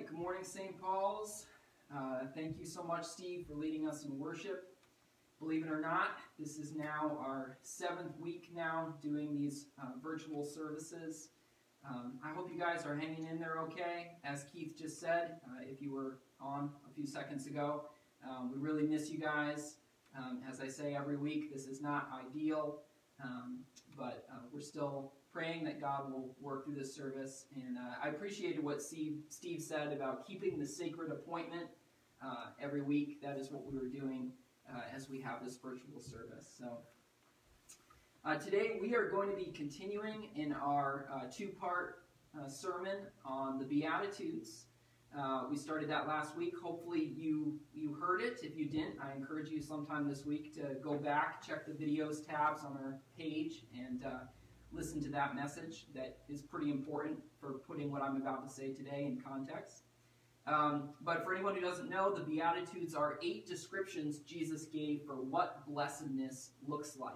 good morning, St. Paul's. Uh, thank you so much, Steve, for leading us in worship. Believe it or not, this is now our seventh week now doing these uh, virtual services. Um, I hope you guys are hanging in there okay. As Keith just said, uh, if you were on a few seconds ago, um, we really miss you guys. Um, as I say every week, this is not ideal, um, but uh, we're still praying that God will work through this service. And uh, I appreciated what Steve, Steve said about keeping the sacred appointment uh, every week. That is what we were doing uh, as we have this virtual service. So uh, today we are going to be continuing in our uh, two-part uh, sermon on the Beatitudes. we started that last week. Hopefully you you heard it. If you didn't, I encourage you sometime this week to go back, check the videos tabs on our page, and listen to that message that is pretty important for putting what I'm about to say today in context. Um, but for anyone who doesn't know, the Beatitudes are eight descriptions Jesus gave for what blessedness looks like.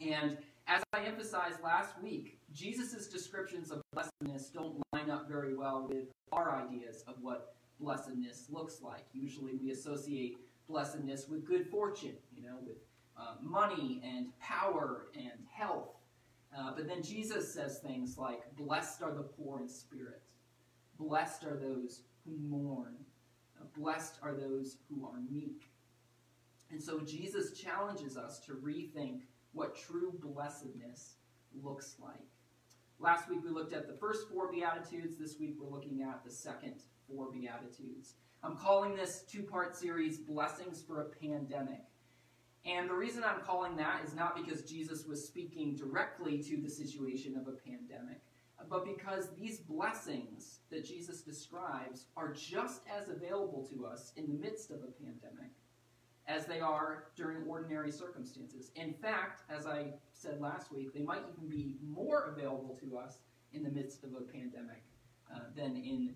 And as I emphasized last week, Jesus' descriptions of blessedness don't line up very well with our ideas of what blessedness looks like. Usually we associate blessedness with good fortune, you know, with uh, money and power and health uh, but then Jesus says things like, Blessed are the poor in spirit, blessed are those who mourn, uh, blessed are those who are meek. And so Jesus challenges us to rethink what true blessedness looks like. Last week we looked at the first four Beatitudes. This week we're looking at the second four Beatitudes. I'm calling this two part series Blessings for a Pandemic. And the reason I'm calling that is not because Jesus was speaking directly to the situation of a pandemic, but because these blessings that Jesus describes are just as available to us in the midst of a pandemic as they are during ordinary circumstances. In fact, as I said last week, they might even be more available to us in the midst of a pandemic uh, than in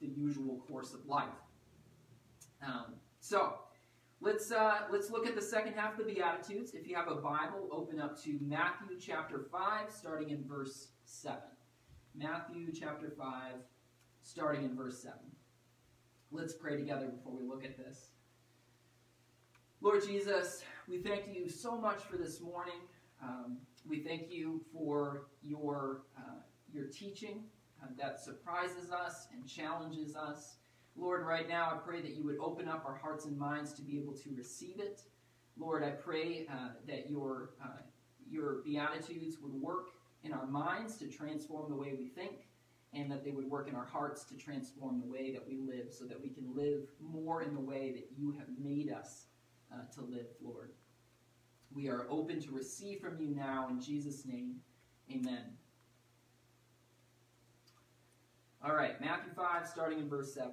the usual course of life. Um, so, Let's, uh, let's look at the second half of the Beatitudes. If you have a Bible, open up to Matthew chapter 5, starting in verse 7. Matthew chapter 5, starting in verse 7. Let's pray together before we look at this. Lord Jesus, we thank you so much for this morning. Um, we thank you for your, uh, your teaching uh, that surprises us and challenges us. Lord, right now I pray that you would open up our hearts and minds to be able to receive it. Lord, I pray uh, that your, uh, your Beatitudes would work in our minds to transform the way we think, and that they would work in our hearts to transform the way that we live, so that we can live more in the way that you have made us uh, to live, Lord. We are open to receive from you now. In Jesus' name, amen. All right, Matthew 5, starting in verse 7.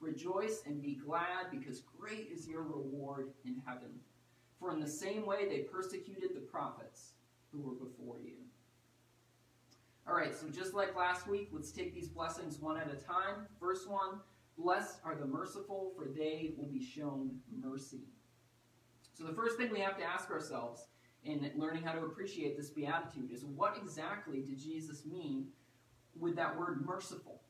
Rejoice and be glad, because great is your reward in heaven. For in the same way they persecuted the prophets who were before you. All right, so just like last week, let's take these blessings one at a time. First one Blessed are the merciful, for they will be shown mercy. So, the first thing we have to ask ourselves in learning how to appreciate this beatitude is what exactly did Jesus mean with that word merciful?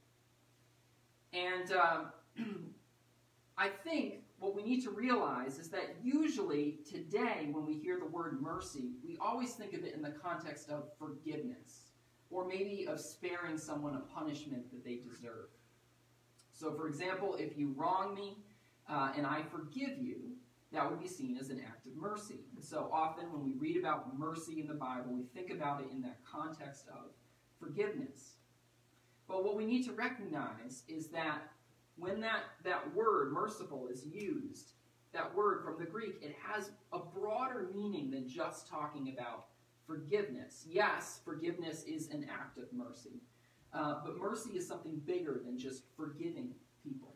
And uh, I think what we need to realize is that usually today, when we hear the word mercy, we always think of it in the context of forgiveness or maybe of sparing someone a punishment that they deserve. So, for example, if you wrong me uh, and I forgive you, that would be seen as an act of mercy. So often when we read about mercy in the Bible, we think about it in that context of forgiveness. But what we need to recognize is that when that, that word, merciful, is used, that word from the Greek, it has a broader meaning than just talking about forgiveness. Yes, forgiveness is an act of mercy. Uh, but mercy is something bigger than just forgiving people.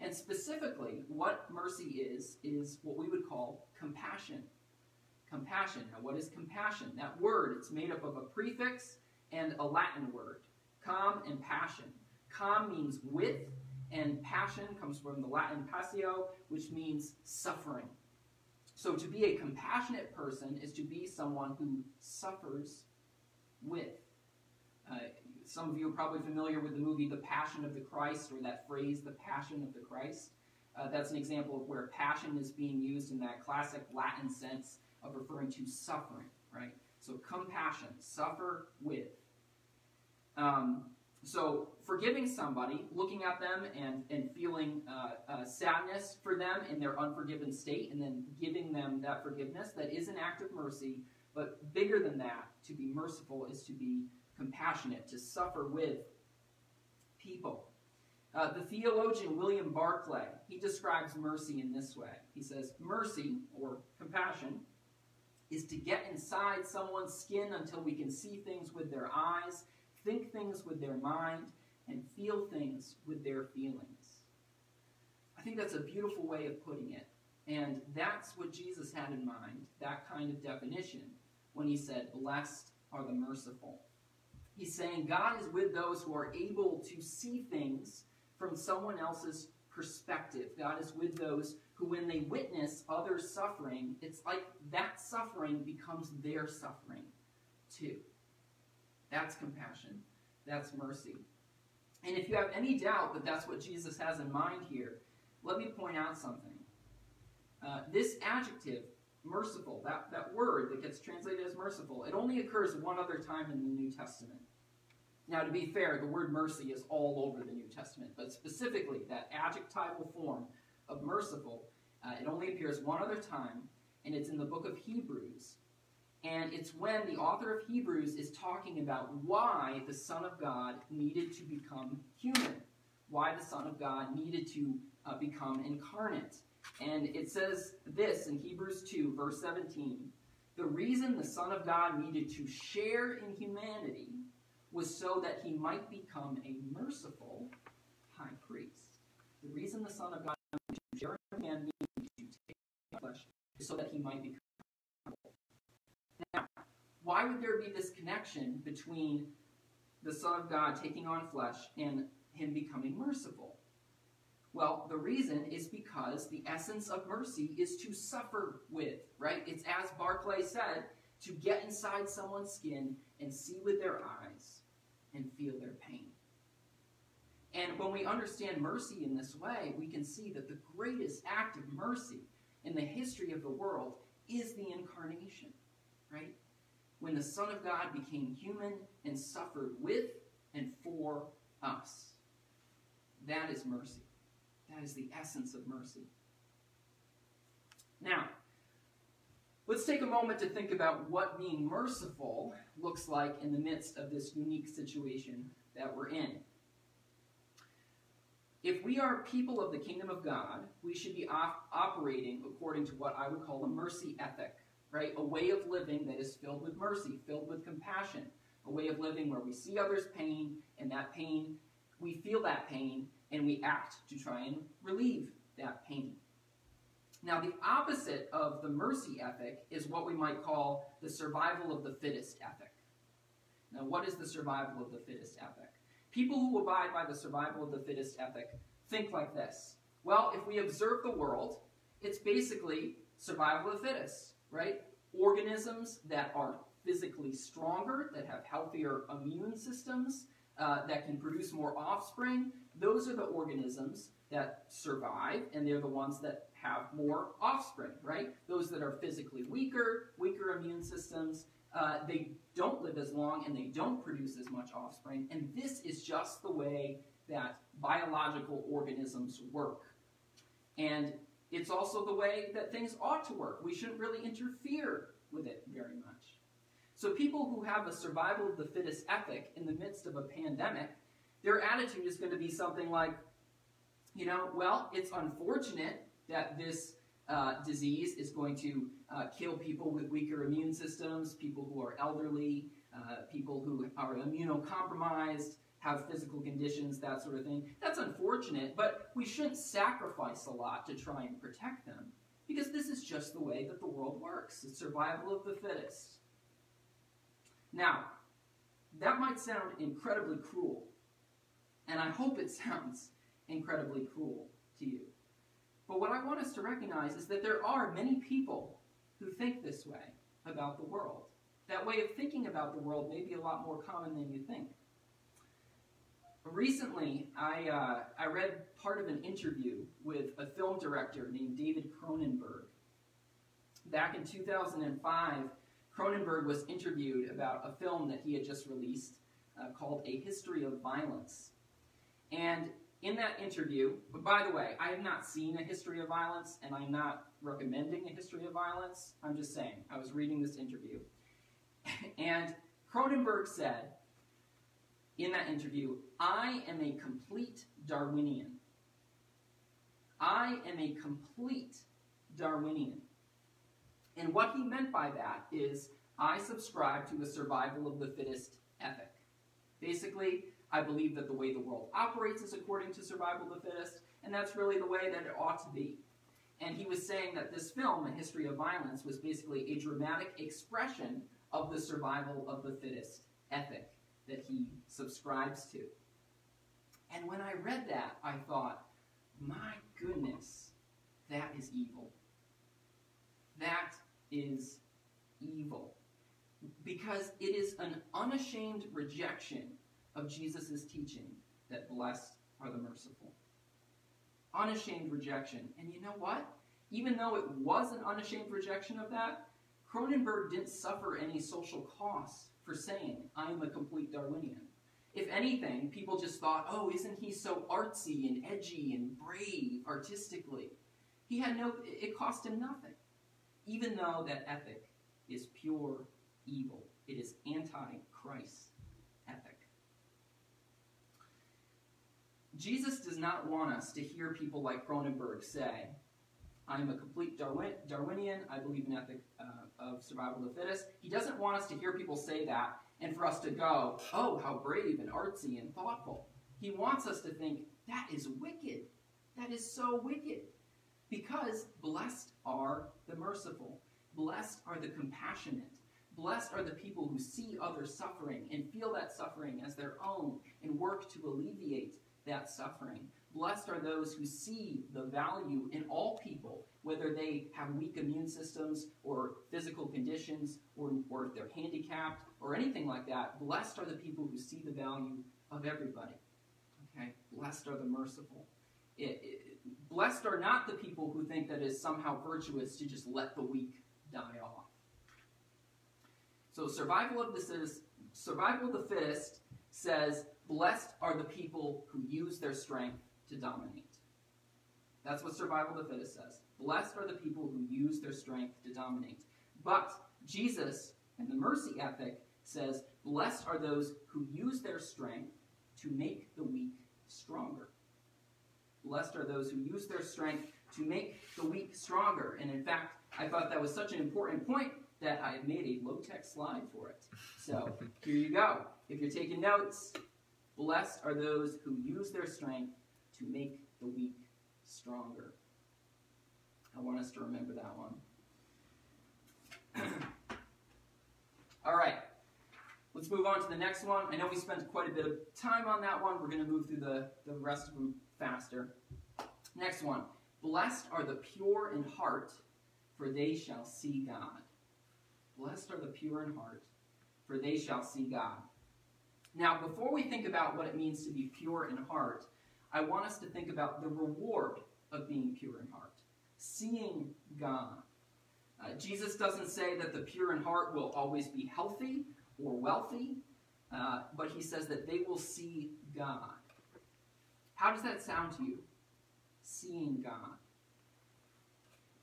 And specifically, what mercy is, is what we would call compassion. Compassion. Now, what is compassion? That word, it's made up of a prefix and a Latin word. Com and passion. Com means with, and passion comes from the Latin passio, which means suffering. So to be a compassionate person is to be someone who suffers with. Uh, some of you are probably familiar with the movie The Passion of the Christ, or that phrase, the Passion of the Christ. Uh, that's an example of where passion is being used in that classic Latin sense of referring to suffering, right? So compassion, suffer with. Um, so forgiving somebody, looking at them and, and feeling uh, uh, sadness for them in their unforgiven state, and then giving them that forgiveness, that is an act of mercy. But bigger than that, to be merciful is to be compassionate, to suffer with people. Uh, the theologian William Barclay, he describes mercy in this way. He says, Mercy, or compassion, is to get inside someone's skin until we can see things with their eyes think things with their mind, and feel things with their feelings. I think that's a beautiful way of putting it. And that's what Jesus had in mind, that kind of definition, when he said, Blessed are the merciful. He's saying God is with those who are able to see things from someone else's perspective. God is with those who, when they witness others suffering, it's like that suffering becomes their suffering too. That's compassion. That's mercy. And if you have any doubt that that's what Jesus has in mind here, let me point out something. Uh, this adjective, merciful, that, that word that gets translated as merciful, it only occurs one other time in the New Testament. Now, to be fair, the word mercy is all over the New Testament, but specifically that adjectival form of merciful, uh, it only appears one other time, and it's in the book of Hebrews. And it's when the author of Hebrews is talking about why the Son of God needed to become human, why the Son of God needed to uh, become incarnate. And it says this in Hebrews 2, verse 17 The reason the Son of God needed to share in humanity was so that he might become a merciful high priest. The reason the Son of God needed to share in humanity to take flesh is so that he might become why would there be this connection between the Son of God taking on flesh and him becoming merciful? Well, the reason is because the essence of mercy is to suffer with, right? It's as Barclay said, to get inside someone's skin and see with their eyes and feel their pain. And when we understand mercy in this way, we can see that the greatest act of mercy in the history of the world is the incarnation, right? When the Son of God became human and suffered with and for us. That is mercy. That is the essence of mercy. Now, let's take a moment to think about what being merciful looks like in the midst of this unique situation that we're in. If we are people of the kingdom of God, we should be op- operating according to what I would call a mercy ethic right? A way of living that is filled with mercy, filled with compassion, a way of living where we see others' pain, and that pain, we feel that pain, and we act to try and relieve that pain. Now, the opposite of the mercy ethic is what we might call the survival of the fittest ethic. Now, what is the survival of the fittest ethic? People who abide by the survival of the fittest ethic think like this. Well, if we observe the world, it's basically survival of the fittest right? Organisms that are physically stronger, that have healthier immune systems, uh, that can produce more offspring, those are the organisms that survive, and they're the ones that have more offspring, right? Those that are physically weaker, weaker immune systems, uh, they don't live as long and they don't produce as much offspring. And this is just the way that biological organisms work. And it's also the way that things ought to work. We shouldn't really interfere with it very much. So, people who have a survival of the fittest ethic in the midst of a pandemic, their attitude is going to be something like, you know, well, it's unfortunate that this uh, disease is going to uh, kill people with weaker immune systems, people who are elderly, uh, people who are immunocompromised. Have physical conditions, that sort of thing. That's unfortunate, but we shouldn't sacrifice a lot to try and protect them because this is just the way that the world works. It's survival of the fittest. Now, that might sound incredibly cruel, and I hope it sounds incredibly cruel to you. But what I want us to recognize is that there are many people who think this way about the world. That way of thinking about the world may be a lot more common than you think. Recently, I, uh, I read part of an interview with a film director named David Cronenberg. Back in 2005, Cronenberg was interviewed about a film that he had just released uh, called A History of Violence. And in that interview, but by the way, I have not seen a history of violence, and I'm not recommending a history of violence. I'm just saying, I was reading this interview. and Cronenberg said in that interview, I am a complete Darwinian. I am a complete Darwinian. And what he meant by that is, I subscribe to a survival of the fittest ethic. Basically, I believe that the way the world operates is according to survival of the fittest, and that's really the way that it ought to be. And he was saying that this film, A History of Violence, was basically a dramatic expression of the survival of the fittest ethic that he subscribes to. And when I read that, I thought, my goodness, that is evil. That is evil. Because it is an unashamed rejection of Jesus' teaching that blessed are the merciful. Unashamed rejection. And you know what? Even though it was an unashamed rejection of that, Cronenberg didn't suffer any social costs for saying, I'm a complete Darwinian. If anything, people just thought, oh, isn't he so artsy and edgy and brave artistically? He had no, it cost him nothing. Even though that ethic is pure evil, it is anti Christ ethic. Jesus does not want us to hear people like Cronenberg say, I'm a complete Darwin, Darwinian, I believe in ethic uh, of survival of the fittest. He doesn't want us to hear people say that and for us to go, oh, how brave and artsy and thoughtful. He wants us to think, that is wicked. That is so wicked. Because blessed are the merciful, blessed are the compassionate, blessed are the people who see others suffering and feel that suffering as their own and work to alleviate that suffering. Blessed are those who see the value in all people, whether they have weak immune systems or physical conditions or, or if they're handicapped or anything like that. Blessed are the people who see the value of everybody. Okay? Blessed are the merciful. It, it, blessed are not the people who think that it is somehow virtuous to just let the weak die off. So survival of the survival of the fittest says, blessed are the people who use their strength to dominate. That's what survival of the fittest says. Blessed are the people who use their strength to dominate. But Jesus and the mercy ethic says, Blessed are those who use their strength to make the weak stronger. Blessed are those who use their strength to make the weak stronger. And in fact, I thought that was such an important point that I made a low tech slide for it. So here you go. If you're taking notes, blessed are those who use their strength to make the weak stronger. I want us to remember that one. All right, let's move on to the next one. I know we spent quite a bit of time on that one. We're going to move through the, the rest of them faster. Next one. Blessed are the pure in heart, for they shall see God. Blessed are the pure in heart, for they shall see God. Now, before we think about what it means to be pure in heart, I want us to think about the reward of being pure in heart, seeing God. Uh, Jesus doesn't say that the pure in heart will always be healthy or wealthy, uh, but he says that they will see God. How does that sound to you? Seeing God.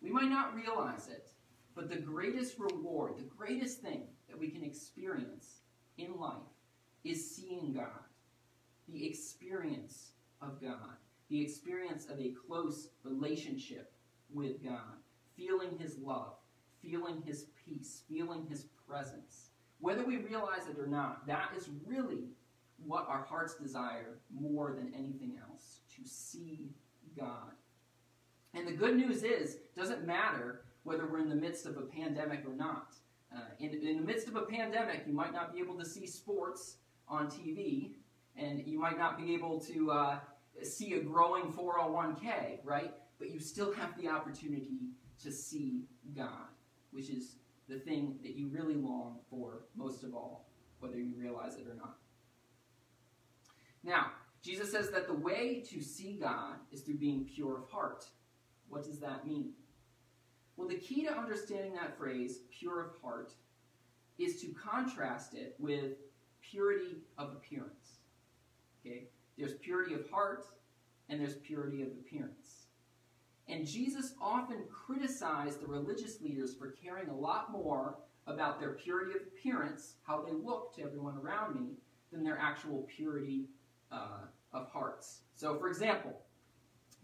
We might not realize it, but the greatest reward, the greatest thing that we can experience in life is seeing God. The experience of God, the experience of a close relationship with God, feeling His love, feeling His peace, feeling His presence. Whether we realize it or not, that is really what our hearts desire more than anything else to see God. And the good news is, doesn't matter whether we're in the midst of a pandemic or not. Uh, in, in the midst of a pandemic, you might not be able to see sports on TV, and you might not be able to uh, see a growing 401k, right? But you still have the opportunity to see God, which is the thing that you really long for most of all, whether you realize it or not. Now, Jesus says that the way to see God is through being pure of heart. What does that mean? Well, the key to understanding that phrase, pure of heart, is to contrast it with purity of appearance. Okay? There's purity of heart and there's purity of appearance. And Jesus often criticized the religious leaders for caring a lot more about their purity of appearance, how they look to everyone around me, than their actual purity uh, of hearts. So, for example,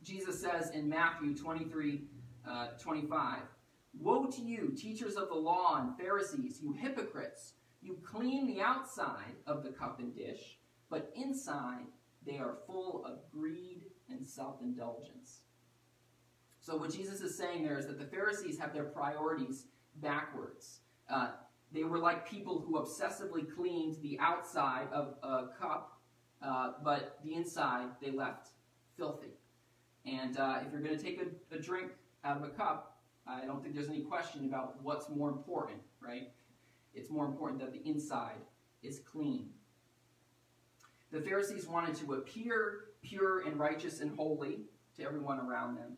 Jesus says in Matthew 23 uh, 25, Woe to you, teachers of the law and Pharisees, you hypocrites! You clean the outside of the cup and dish, but inside they are full of greed and self indulgence. So, what Jesus is saying there is that the Pharisees have their priorities backwards. Uh, they were like people who obsessively cleaned the outside of a cup, uh, but the inside they left filthy. And uh, if you're going to take a, a drink out of a cup, I don't think there's any question about what's more important, right? It's more important that the inside is clean. The Pharisees wanted to appear pure and righteous and holy to everyone around them.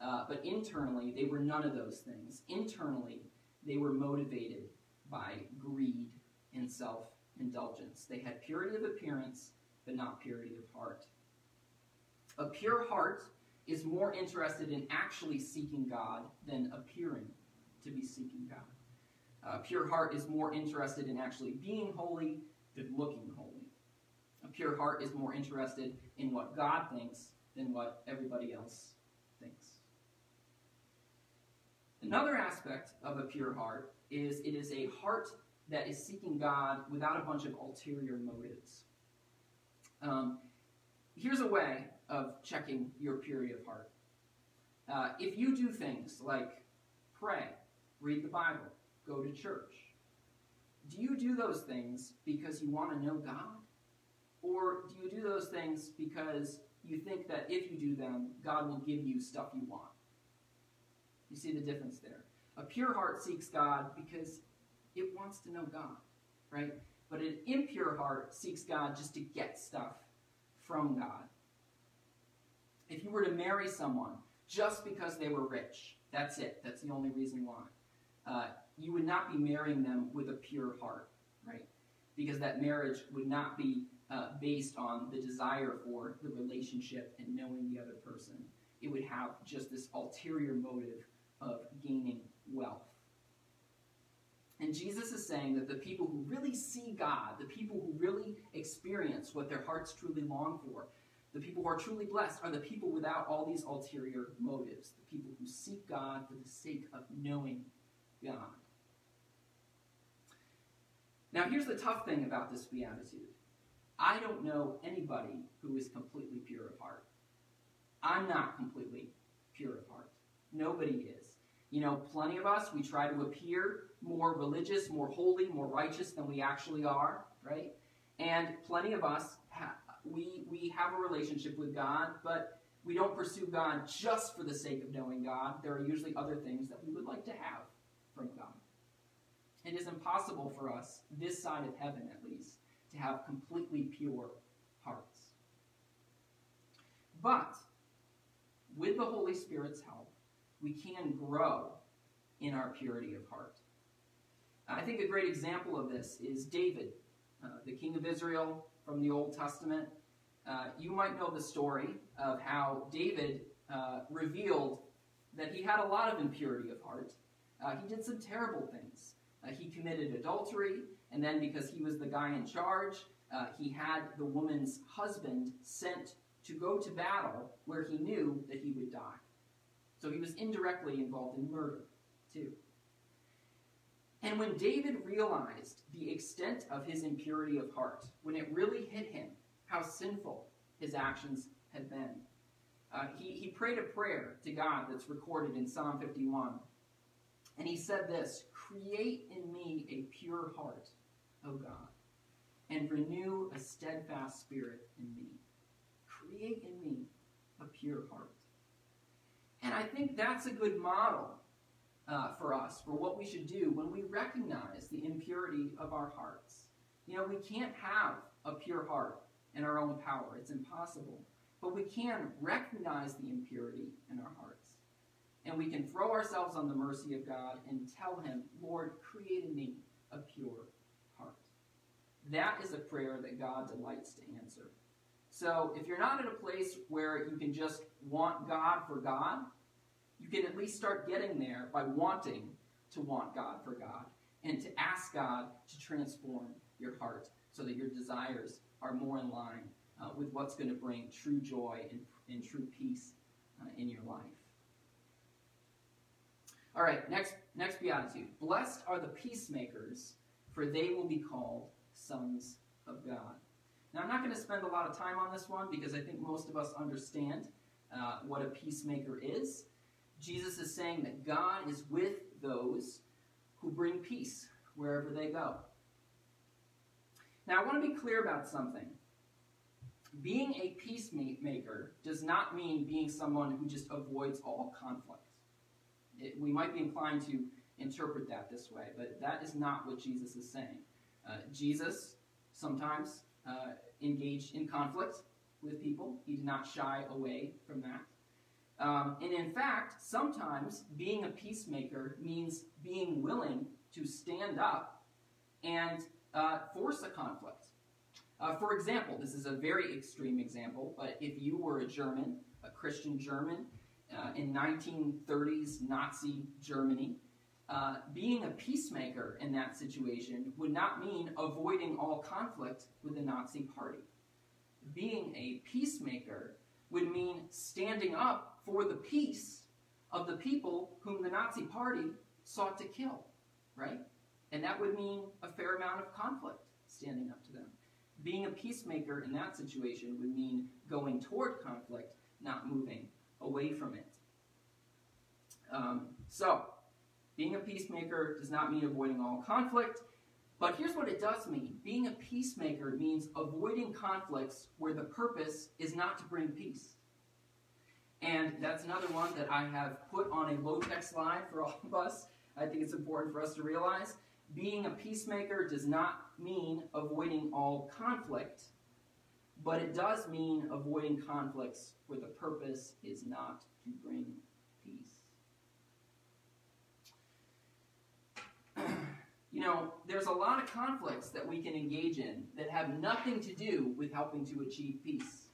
Uh, but internally, they were none of those things. Internally, they were motivated by greed and self indulgence. They had purity of appearance, but not purity of heart. A pure heart is more interested in actually seeking God than appearing to be seeking God. A pure heart is more interested in actually being holy than looking holy. Pure heart is more interested in what God thinks than what everybody else thinks. Another aspect of a pure heart is it is a heart that is seeking God without a bunch of ulterior motives. Um, here's a way of checking your purity of heart. Uh, if you do things like pray, read the Bible, go to church, do you do those things because you want to know God? Or do you do those things because you think that if you do them, God will give you stuff you want? You see the difference there. A pure heart seeks God because it wants to know God, right? But an impure heart seeks God just to get stuff from God. If you were to marry someone just because they were rich, that's it. That's the only reason why. Uh, you would not be marrying them with a pure heart, right? Because that marriage would not be uh, based on the desire for the relationship and knowing the other person. It would have just this ulterior motive of gaining wealth. And Jesus is saying that the people who really see God, the people who really experience what their hearts truly long for, the people who are truly blessed are the people without all these ulterior motives, the people who seek God for the sake of knowing God. Now, here's the tough thing about this beatitude I don't know anybody who is completely pure of heart. I'm not completely pure of heart. Nobody is. You know, plenty of us, we try to appear more religious, more holy, more righteous than we actually are, right? And plenty of us, we, we have a relationship with God, but we don't pursue God just for the sake of knowing God. There are usually other things that we would like to have from God. It is impossible for us, this side of heaven at least, to have completely pure hearts. But with the Holy Spirit's help, we can grow in our purity of heart. I think a great example of this is David, uh, the king of Israel from the Old Testament. Uh, you might know the story of how David uh, revealed that he had a lot of impurity of heart. Uh, he did some terrible things. Uh, he committed adultery, and then because he was the guy in charge, uh, he had the woman's husband sent to go to battle where he knew that he would die. So he was indirectly involved in murder, too. And when David realized the extent of his impurity of heart, when it really hit him how sinful his actions had been, uh, he, he prayed a prayer to God that's recorded in Psalm 51. And he said this Create in me a pure heart, O God, and renew a steadfast spirit in me. Create in me a pure heart. And I think that's a good model uh, for us for what we should do when we recognize the impurity of our hearts. You know, we can't have a pure heart in our own power, it's impossible. But we can recognize the impurity in our hearts. And we can throw ourselves on the mercy of God and tell Him, Lord, create in me a pure. That is a prayer that God delights to answer. So if you're not in a place where you can just want God for God, you can at least start getting there by wanting to want God for God and to ask God to transform your heart so that your desires are more in line uh, with what's going to bring true joy and, and true peace uh, in your life. All right, next next beatitude. Blessed are the peacemakers, for they will be called sons of God. Now, I'm not going to spend a lot of time on this one because I think most of us understand uh, what a peacemaker is. Jesus is saying that God is with those who bring peace wherever they go. Now, I want to be clear about something. Being a peacemaker does not mean being someone who just avoids all conflict. It, we might be inclined to interpret that this way, but that is not what Jesus is saying. Uh, Jesus sometimes uh, engaged in conflict with people, he did not shy away from that. Um, and in fact, sometimes being a peacemaker means being willing to stand up and uh, force a conflict. Uh, for example, this is a very extreme example, but if you were a German, a Christian German, uh, in 1930s Nazi Germany, uh, being a peacemaker in that situation would not mean avoiding all conflict with the Nazi party. Being a peacemaker would mean standing up for the peace of the people whom the Nazi party sought to kill, right? And that would mean a fair amount of conflict standing up to them. Being a peacemaker in that situation would mean going toward conflict, not moving away from it. Um, so, being a peacemaker does not mean avoiding all conflict, but here's what it does mean being a peacemaker means avoiding conflicts where the purpose is not to bring peace. And that's another one that I have put on a low tech slide for all of us. I think it's important for us to realize. Being a peacemaker does not mean avoiding all conflict, but it does mean avoiding conflicts where the purpose is not to bring peace. You know, there's a lot of conflicts that we can engage in that have nothing to do with helping to achieve peace.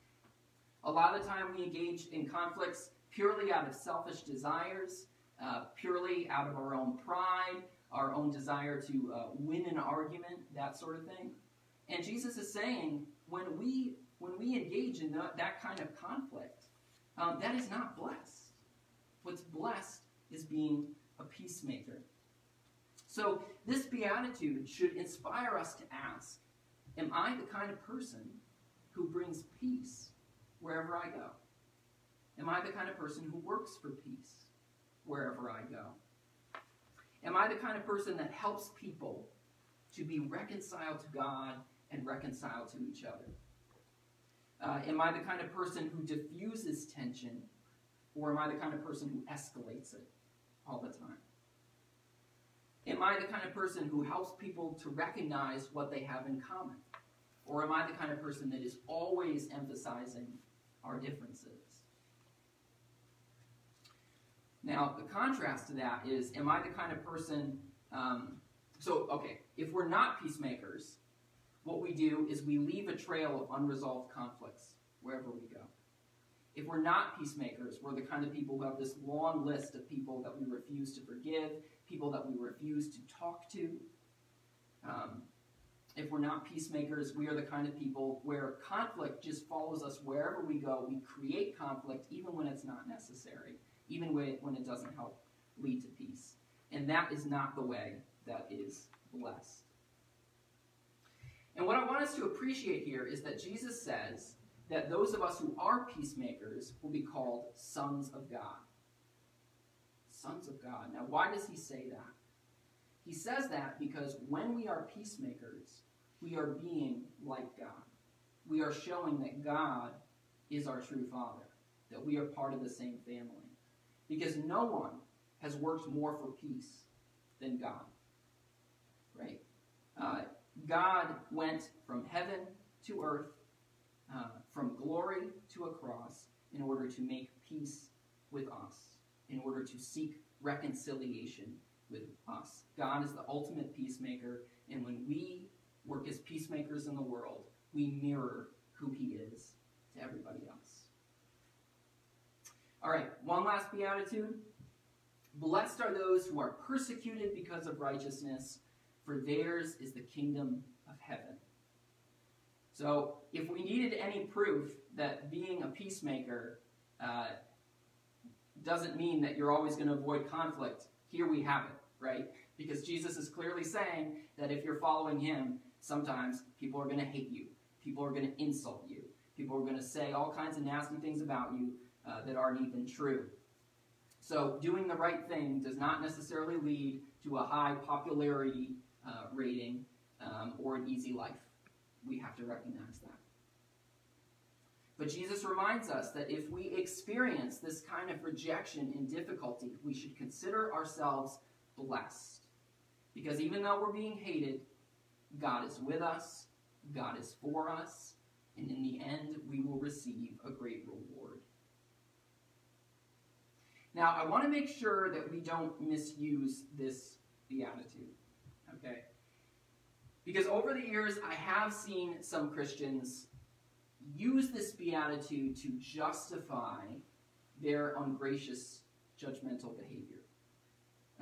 A lot of the time we engage in conflicts purely out of selfish desires, uh, purely out of our own pride, our own desire to uh, win an argument, that sort of thing. And Jesus is saying when we when we engage in the, that kind of conflict, um, that is not blessed. What's blessed is being a peacemaker. So this beatitude should inspire us to ask, am I the kind of person who brings peace wherever I go? Am I the kind of person who works for peace wherever I go? Am I the kind of person that helps people to be reconciled to God and reconciled to each other? Uh, am I the kind of person who diffuses tension, or am I the kind of person who escalates it all the time? Am I the kind of person who helps people to recognize what they have in common? Or am I the kind of person that is always emphasizing our differences? Now, the contrast to that is, am I the kind of person, um, so, okay, if we're not peacemakers, what we do is we leave a trail of unresolved conflicts wherever we go. If we're not peacemakers, we're the kind of people who have this long list of people that we refuse to forgive, people that we refuse to talk to. Um, if we're not peacemakers, we are the kind of people where conflict just follows us wherever we go. We create conflict even when it's not necessary even when it doesn't help lead to peace. And that is not the way that is blessed. And what I want us to appreciate here is that Jesus says that those of us who are peacemakers will be called sons of God. Sons of God. Now, why does he say that? He says that because when we are peacemakers, we are being like God. We are showing that God is our true Father, that we are part of the same family. Because no one has worked more for peace than God. Right? Uh, God went from heaven to earth, uh, from glory to a cross, in order to make peace with us, in order to seek reconciliation with us. God is the ultimate peacemaker, and when we work as peacemakers in the world, we mirror who He is to everybody else. All right, one last beatitude. Blessed are those who are persecuted because of righteousness, for theirs is the kingdom of heaven. So, if we needed any proof that being a peacemaker uh, doesn't mean that you're always going to avoid conflict, here we have it, right? Because Jesus is clearly saying that if you're following him, sometimes people are going to hate you, people are going to insult you, people are going to say all kinds of nasty things about you uh, that aren't even true. So, doing the right thing does not necessarily lead to a high popularity uh, rating um, or an easy life. We have to recognize that. But Jesus reminds us that if we experience this kind of rejection and difficulty, we should consider ourselves blessed. Because even though we're being hated, God is with us, God is for us, and in the end, we will receive a great reward. Now, I want to make sure that we don't misuse this beatitude. Because over the years, I have seen some Christians use this beatitude to justify their ungracious, judgmental behavior.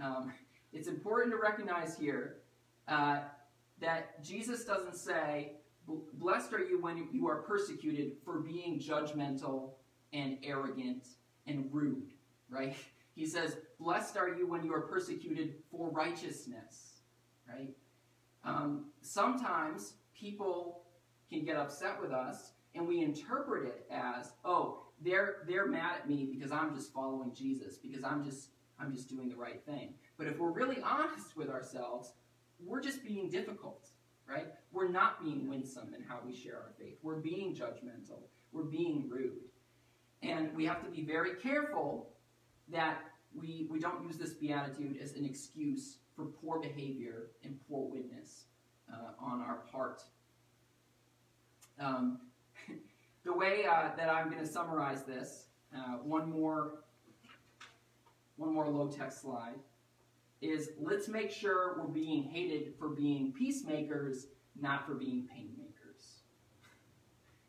Um, it's important to recognize here uh, that Jesus doesn't say, Blessed are you when you are persecuted for being judgmental and arrogant and rude, right? He says, Blessed are you when you are persecuted for righteousness, right? Um, sometimes people can get upset with us and we interpret it as, oh, they're they're mad at me because I'm just following Jesus, because I'm just I'm just doing the right thing. But if we're really honest with ourselves, we're just being difficult, right? We're not being winsome in how we share our faith. We're being judgmental. We're being rude. And we have to be very careful that we, we don't use this beatitude as an excuse for poor behavior and poor witness uh, on our part. Um, the way uh, that I'm going to summarize this, uh, one more, one more low tech slide, is let's make sure we're being hated for being peacemakers, not for being painmakers.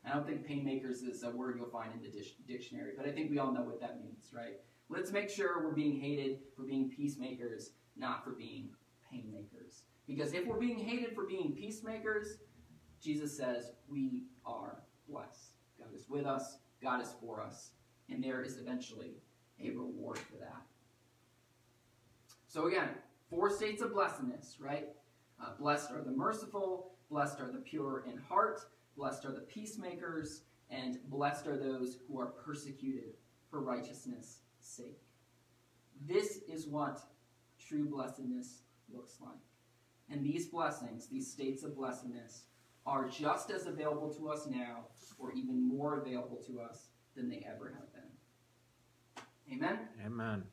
I don't think painmakers is a word you'll find in the dictionary, but I think we all know what that means, right? Let's make sure we're being hated for being peacemakers, not for being painmakers. Because if we're being hated for being peacemakers, Jesus says we are blessed. God is with us, God is for us, and there is eventually a reward for that. So again, four states of blessedness, right? Uh, blessed are the merciful, blessed are the pure in heart, blessed are the peacemakers, and blessed are those who are persecuted for righteousness' sake. This is what true blessedness looks like. And these blessings, these states of blessedness, are just as available to us now, or even more available to us than they ever have been. Amen? Amen.